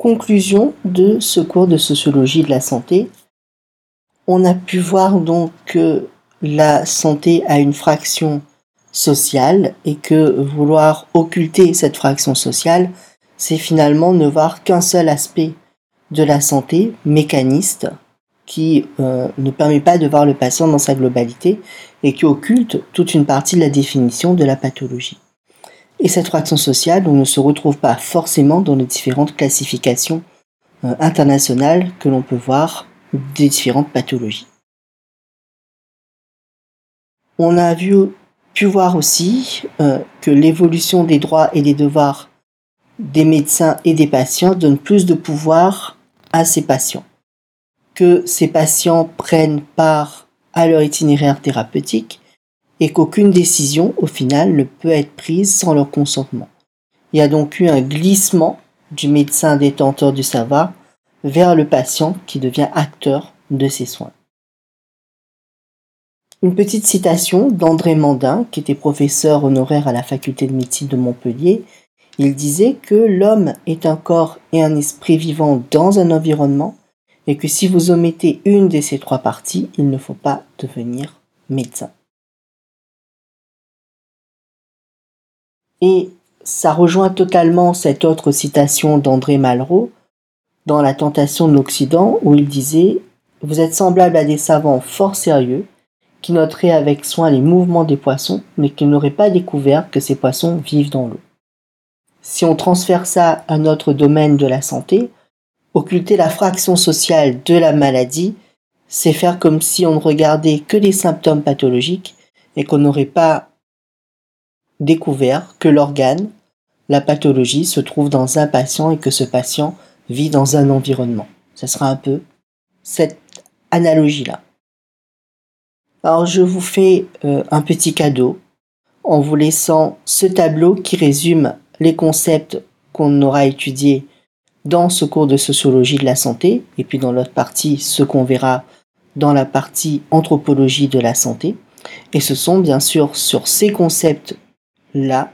Conclusion de ce cours de sociologie de la santé. On a pu voir donc que la santé a une fraction sociale et que vouloir occulter cette fraction sociale, c'est finalement ne voir qu'un seul aspect de la santé mécaniste qui euh, ne permet pas de voir le patient dans sa globalité et qui occulte toute une partie de la définition de la pathologie. Et cette fraction sociale, on ne se retrouve pas forcément dans les différentes classifications euh, internationales que l'on peut voir des différentes pathologies. On a pu voir aussi euh, que l'évolution des droits et des devoirs des médecins et des patients donne plus de pouvoir à ces patients. Que ces patients prennent part à leur itinéraire thérapeutique et qu'aucune décision, au final, ne peut être prise sans leur consentement. Il y a donc eu un glissement du médecin détenteur du savoir vers le patient qui devient acteur de ses soins. Une petite citation d'André Mandin, qui était professeur honoraire à la faculté de médecine de Montpellier. Il disait que l'homme est un corps et un esprit vivant dans un environnement et que si vous omettez une de ces trois parties, il ne faut pas devenir médecin. Et ça rejoint totalement cette autre citation d'André Malraux dans La tentation de l'Occident où il disait Vous êtes semblable à des savants fort sérieux qui noteraient avec soin les mouvements des poissons mais qui n'auraient pas découvert que ces poissons vivent dans l'eau. Si on transfère ça à notre domaine de la santé, occulter la fraction sociale de la maladie, c'est faire comme si on ne regardait que les symptômes pathologiques et qu'on n'aurait pas découvert que l'organe, la pathologie, se trouve dans un patient et que ce patient vit dans un environnement. Ce sera un peu cette analogie-là. Alors je vous fais euh, un petit cadeau en vous laissant ce tableau qui résume les concepts qu'on aura étudiés dans ce cours de sociologie de la santé, et puis dans l'autre partie, ce qu'on verra dans la partie anthropologie de la santé. Et ce sont bien sûr sur ces concepts là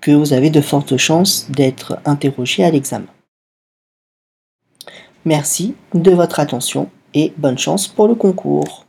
que vous avez de fortes chances d'être interrogé à l'examen. Merci de votre attention et bonne chance pour le concours.